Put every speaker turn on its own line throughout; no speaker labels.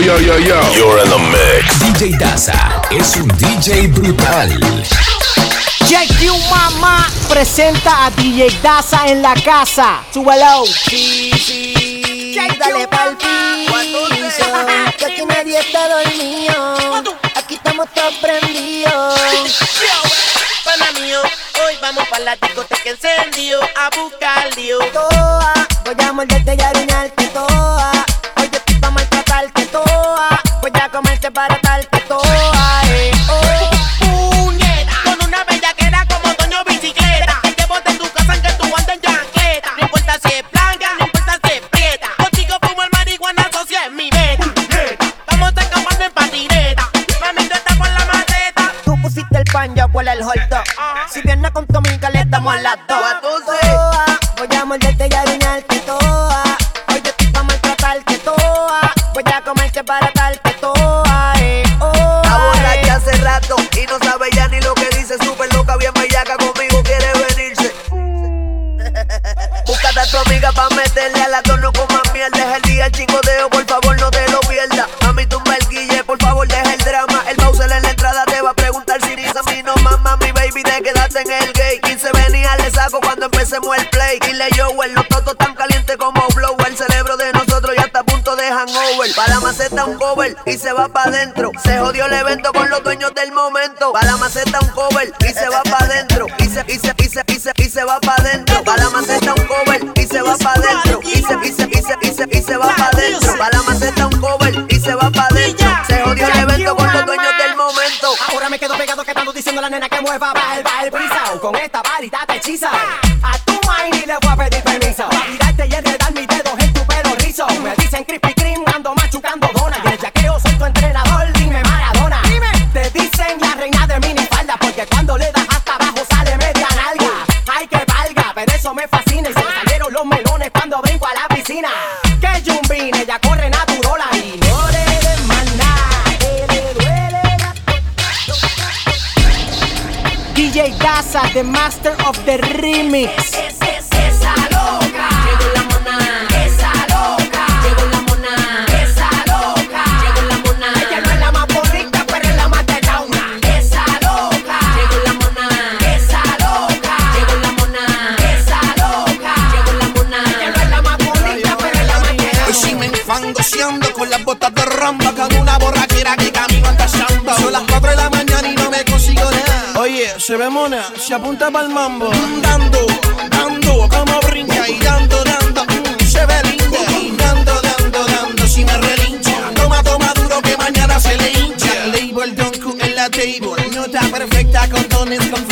yo, yo, yo.
You're in the mix.
DJ Daza es un DJ brutal.
JQ Mamá presenta a DJ Daza en la casa. Súbelo. Sí, sí.
Dale pa'l piso, que aquí nadie está dormido. Aquí estamos todos prendidos.
Pana mío, hoy vamos para la discoteca encendido a buscar lío.
Toa, voy a morderte y arruinarte toa. A comerte
tu
amiga pa'
meterle al tono con más mierda. Es el día, el chingoteo, por favor, no te lo pierdas. Mami, tumba el guille, por favor, deja el drama. El Bowser en la entrada te va a preguntar si dice a mí no mamá, mi baby, te quedaste en el gay. 15 venía, le saco cuando empecemos el play. Dile yo, los totos tan calientes como blow. El cerebro de nosotros ya está a punto de hangover. Pa' la maceta un cover y se va pa' adentro. Se jodió el evento con los dueños del momento. Pa' la maceta un cover y se va pa' adentro. Y se, y se, y se, y se, va pa' adentro. Pa' la maceta un cover va pa' adentro. Y se, y se, y se, y se, y se va pa' adentro. Pa' la maceta un cover y se va pa' adentro. Se jodió el evento con los dueños del momento.
Ahora me quedo pegado que estando diciendo a la nena que mueva va el, va el brisao. Con esta varita te hechiza. A tu mind y le voy a pedir Daza, the master of the remix.
Se ve mona, se apunta para el mambo. Dando, dando, como brinca y dando, dando. Mm, Se ve linda. Dando, dando, dando Si me relincha, toma, toma duro que mañana se le hincha. Label Cook en la table. Nota perfecta con tones con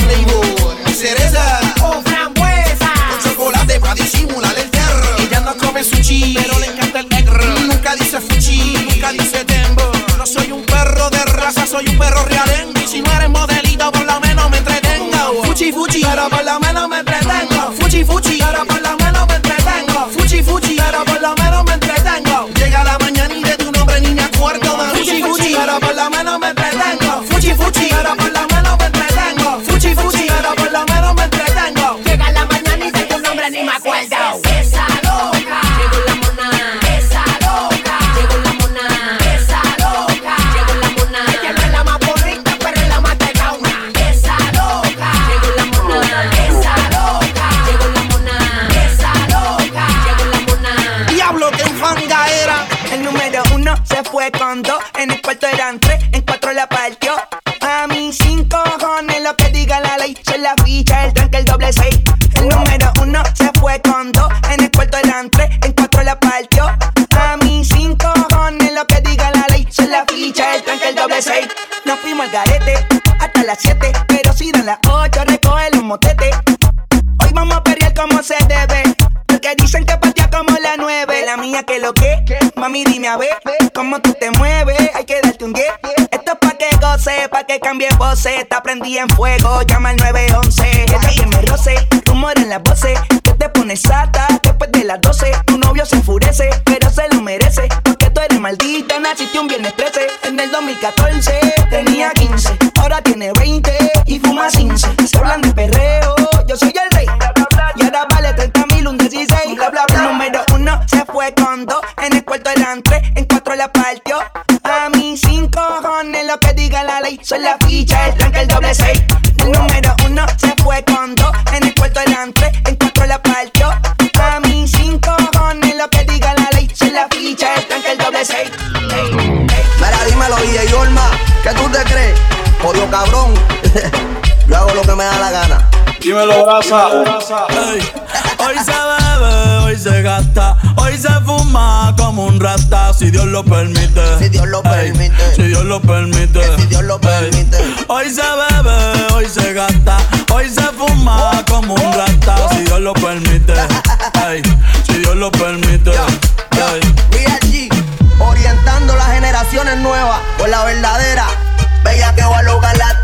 hasta las siete, pero si dan las ocho recoge los motetes. Hoy vamos a perrear como se debe. Porque dicen que patea como la nueve. La mía que lo que. Mami, dime a ver cómo tú te mueves. Hay que darte un 10. Esto es pa' que goce, pa' que cambie voces. Te prendí en fuego, llama al 911. Esta que me roce, rumor en las voces. Que te pones sata después de las 12. Tu novio se enfurece, pero se lo merece. Porque tú eres maldita, naciste un viernes 13. En el 2014 tenía 15. Tiene 20 y fuma 15. Se hablan
Dímelo, brasa. Hoy se bebe, hoy se gasta, hoy se fuma como un rata, si Dios lo permite.
Si Dios lo permite.
Si Dios lo permite.
Si Dios lo permite.
Hoy se bebe, hoy se gasta, hoy se fuma como un rata, si Dios lo permite. Si Dios lo permite.
G, orientando las generaciones nuevas por la verdadera. Bella que va a lograr la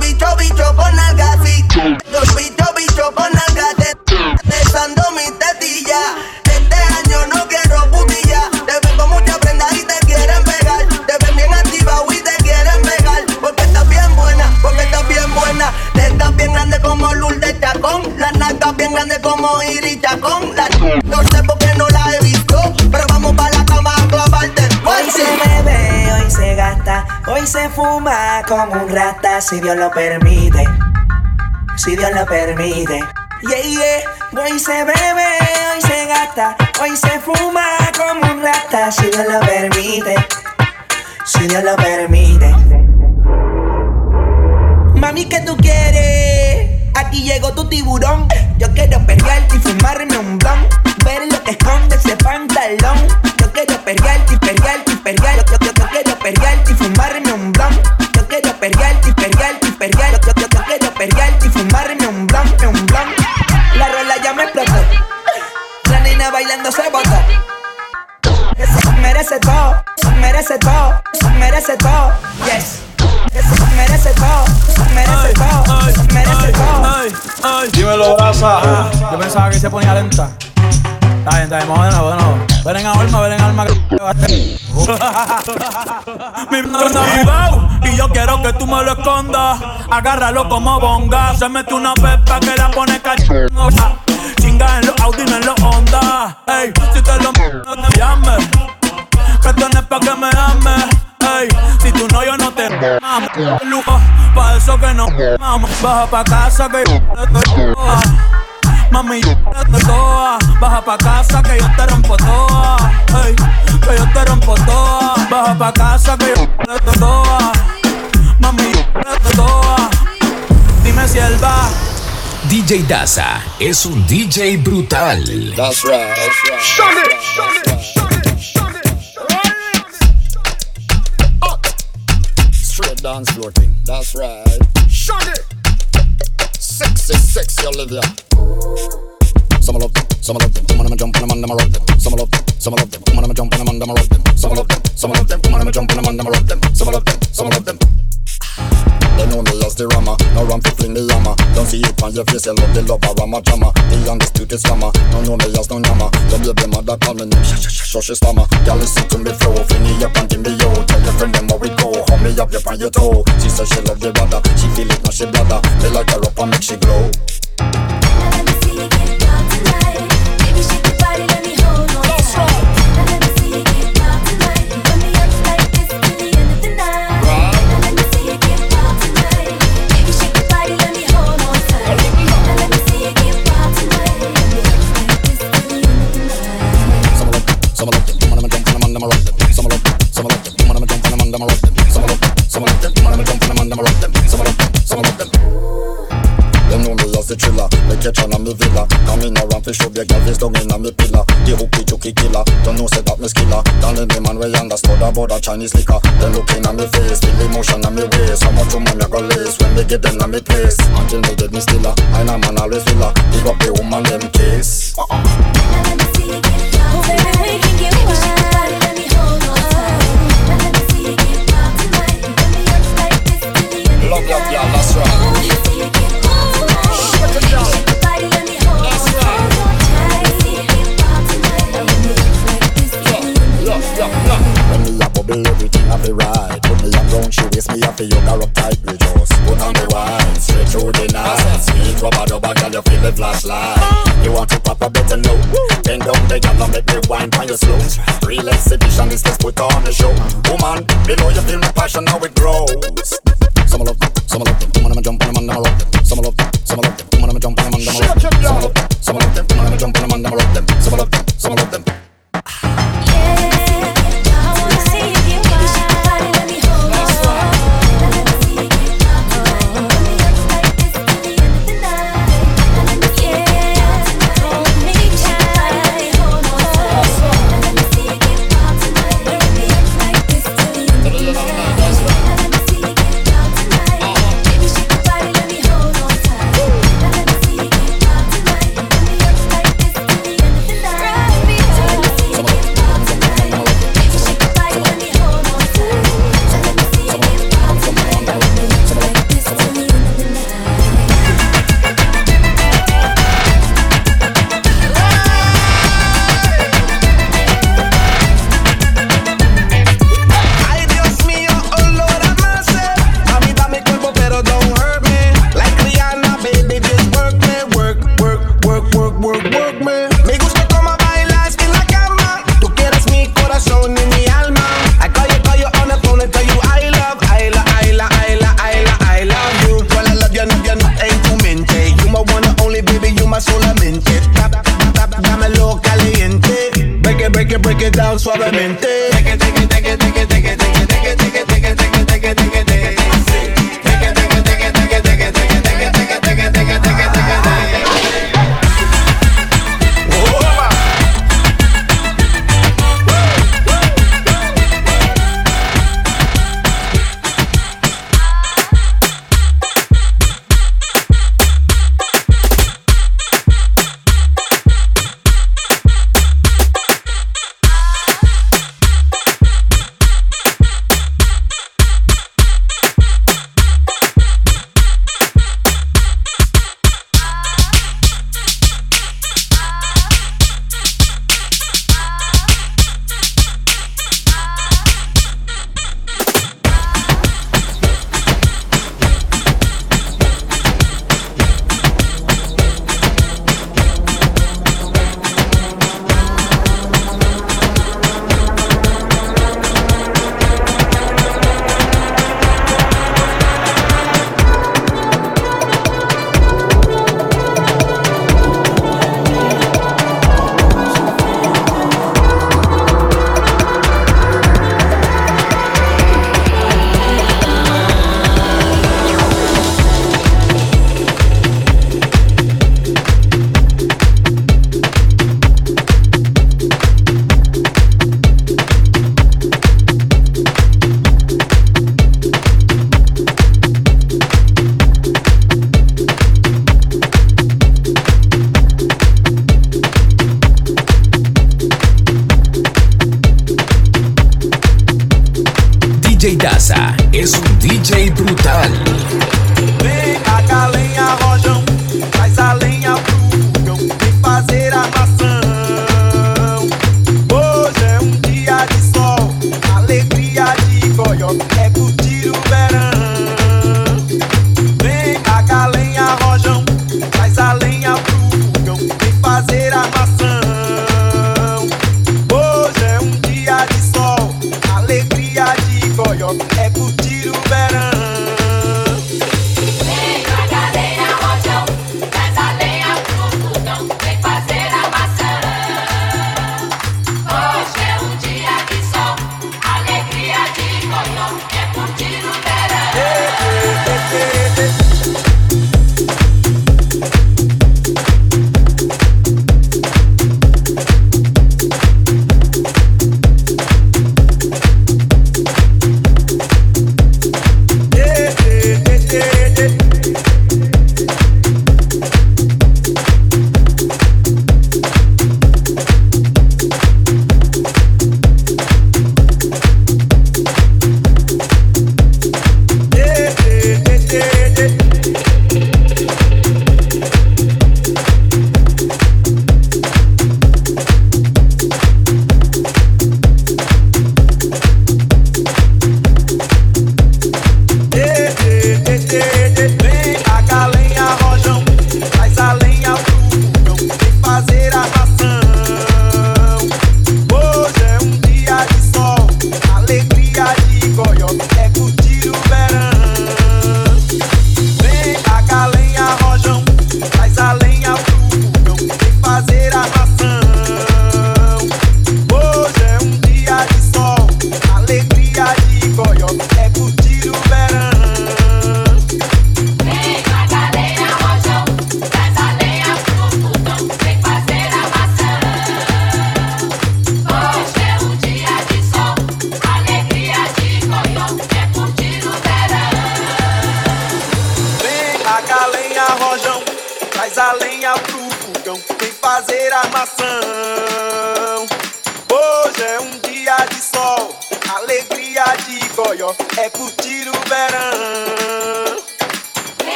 bicho, bicho con alga así. Dos bicho, bicho con alga de. Besando mi tetilla. Este año no quiero putilla. Te ven con mucha prenda y te quieren pegar. Te ven bien activa y te quieren pegar. Porque estás bien buena, porque estás bien buena. Te estás bien grande como Lourdes Chacón. Las nalgas bien grandes como Iris Chacón. La no sé por qué no la he visto. Pero vamos para la cama a.
Hoy se bebe, hoy se gasta, hoy se fuma como si Dios lo permite. Si Dios lo permite. Yeah, yeah. Hoy se bebe, hoy se gasta, hoy se fuma como un rata, si Dios lo permite. Si Dios lo permite. Mami, ¿qué tú quieres? Aquí llegó tu tiburón. Yo quiero perrearte y fumarme un blon. Ver lo que esconde ese pantalón. Yo quiero perrearte y perrearte y. Yo, yo, yo quiero y fumarme un blon. Yo quiero perrearte y perrearte y perrearte. Yo, yo, yo quiero perrearte y fumarme un blon, un blon. La rola ya me explotó. La nena bailando se botó. Eso merece todo, merece todo, merece todo. Yes. Eso merece todo, merece todo, merece todo.
Dímelo, brasa. Yo pensaba que se ponía lenta. Está bien, está bien, vamos de nuevo, de nuevo. Ven en alma, ven en alma. Mi y yo quiero que tú me lo escondas. Agárralo como bonga. Se mete una pepa que la pone cachosa. Chinga en los Audi, en los Honda. Ey, si te lo no te llames. Que esto no es pa' que me ames. Ey, si tú no, yo no te amo. Lujo, pa' eso que no amo. Baja pa' casa que yo te toa. Mami, yo te toa. Baja pa' casa que yo te rompo toa. Ey, que yo te rompo toa. Baja pa' casa que yo te toa.
DJ Daza es un DJ brutal.
That's right. That's right. Straight dance floor thing. That's right. Shut it. Sexy, sexy Olivia. Some love them, some love them. Come on, I'ma jump and I'm under rock them. Some love them, some love them. Come on, I'ma jump and I'm under rock them. Some love them, some love them. Come on, I'ma jump and I'm under rock them. Some love them, some love them. They know me Den honigaste ramma, när han får fling i jamma De ser ut man gör fel, sen de lovar ramma jamma Det är Anders tur till skamma, nån honigast, nån jamma Jag blev brännad av Palme nu, Shoshi stamma. Galler sitter med flow, fling i Japan till Tell Täljer för them och we go, har mig av Japan gör tå. Syster she love the radda, she feel it när she bladda. They like her up and make she glow. On, I'm my rock them. Some of them, some of them, come on, I'ma jump and I'm my rock them. Some of them, some of them. Them know me as the thriller, me catch on a me villa. Come in around fi show big girl face down in a me pillar. The hooky jooky killer, don't know say that me skiller. Down in the man we understood about a Chinese liquor. Then looking at me face, feel emotion on me waist. How much woman you go lace when me get them on me place? Until me get me stiller, I know man always villa. Big up the woman them case. Love, Woman, below you feel my passion, how it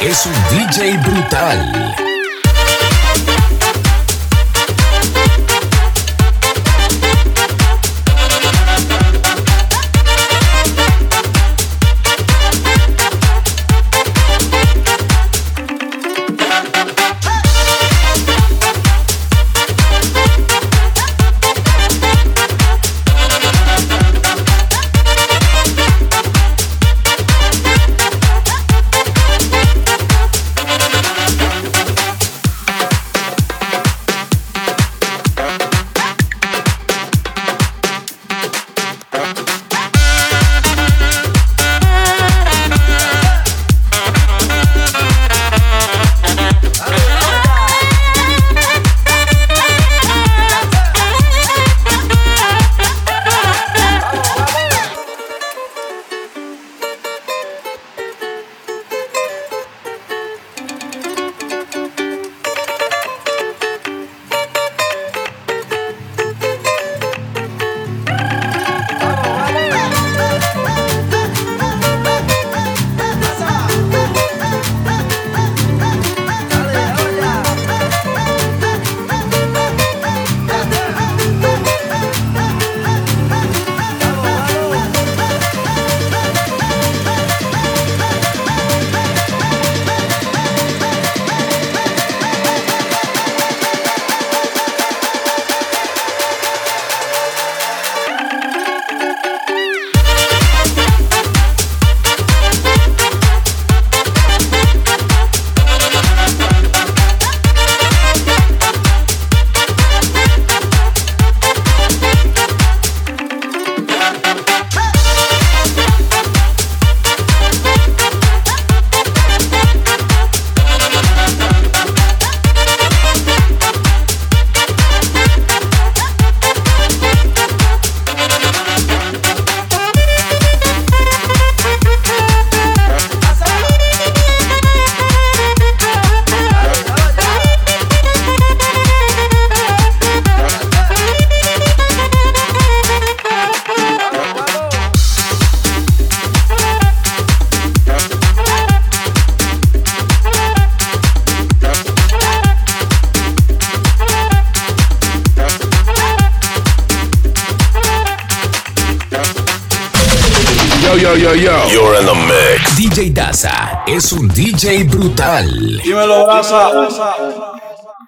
Es un DJ brutal. Es un DJ brutal.
Dímelo, raza.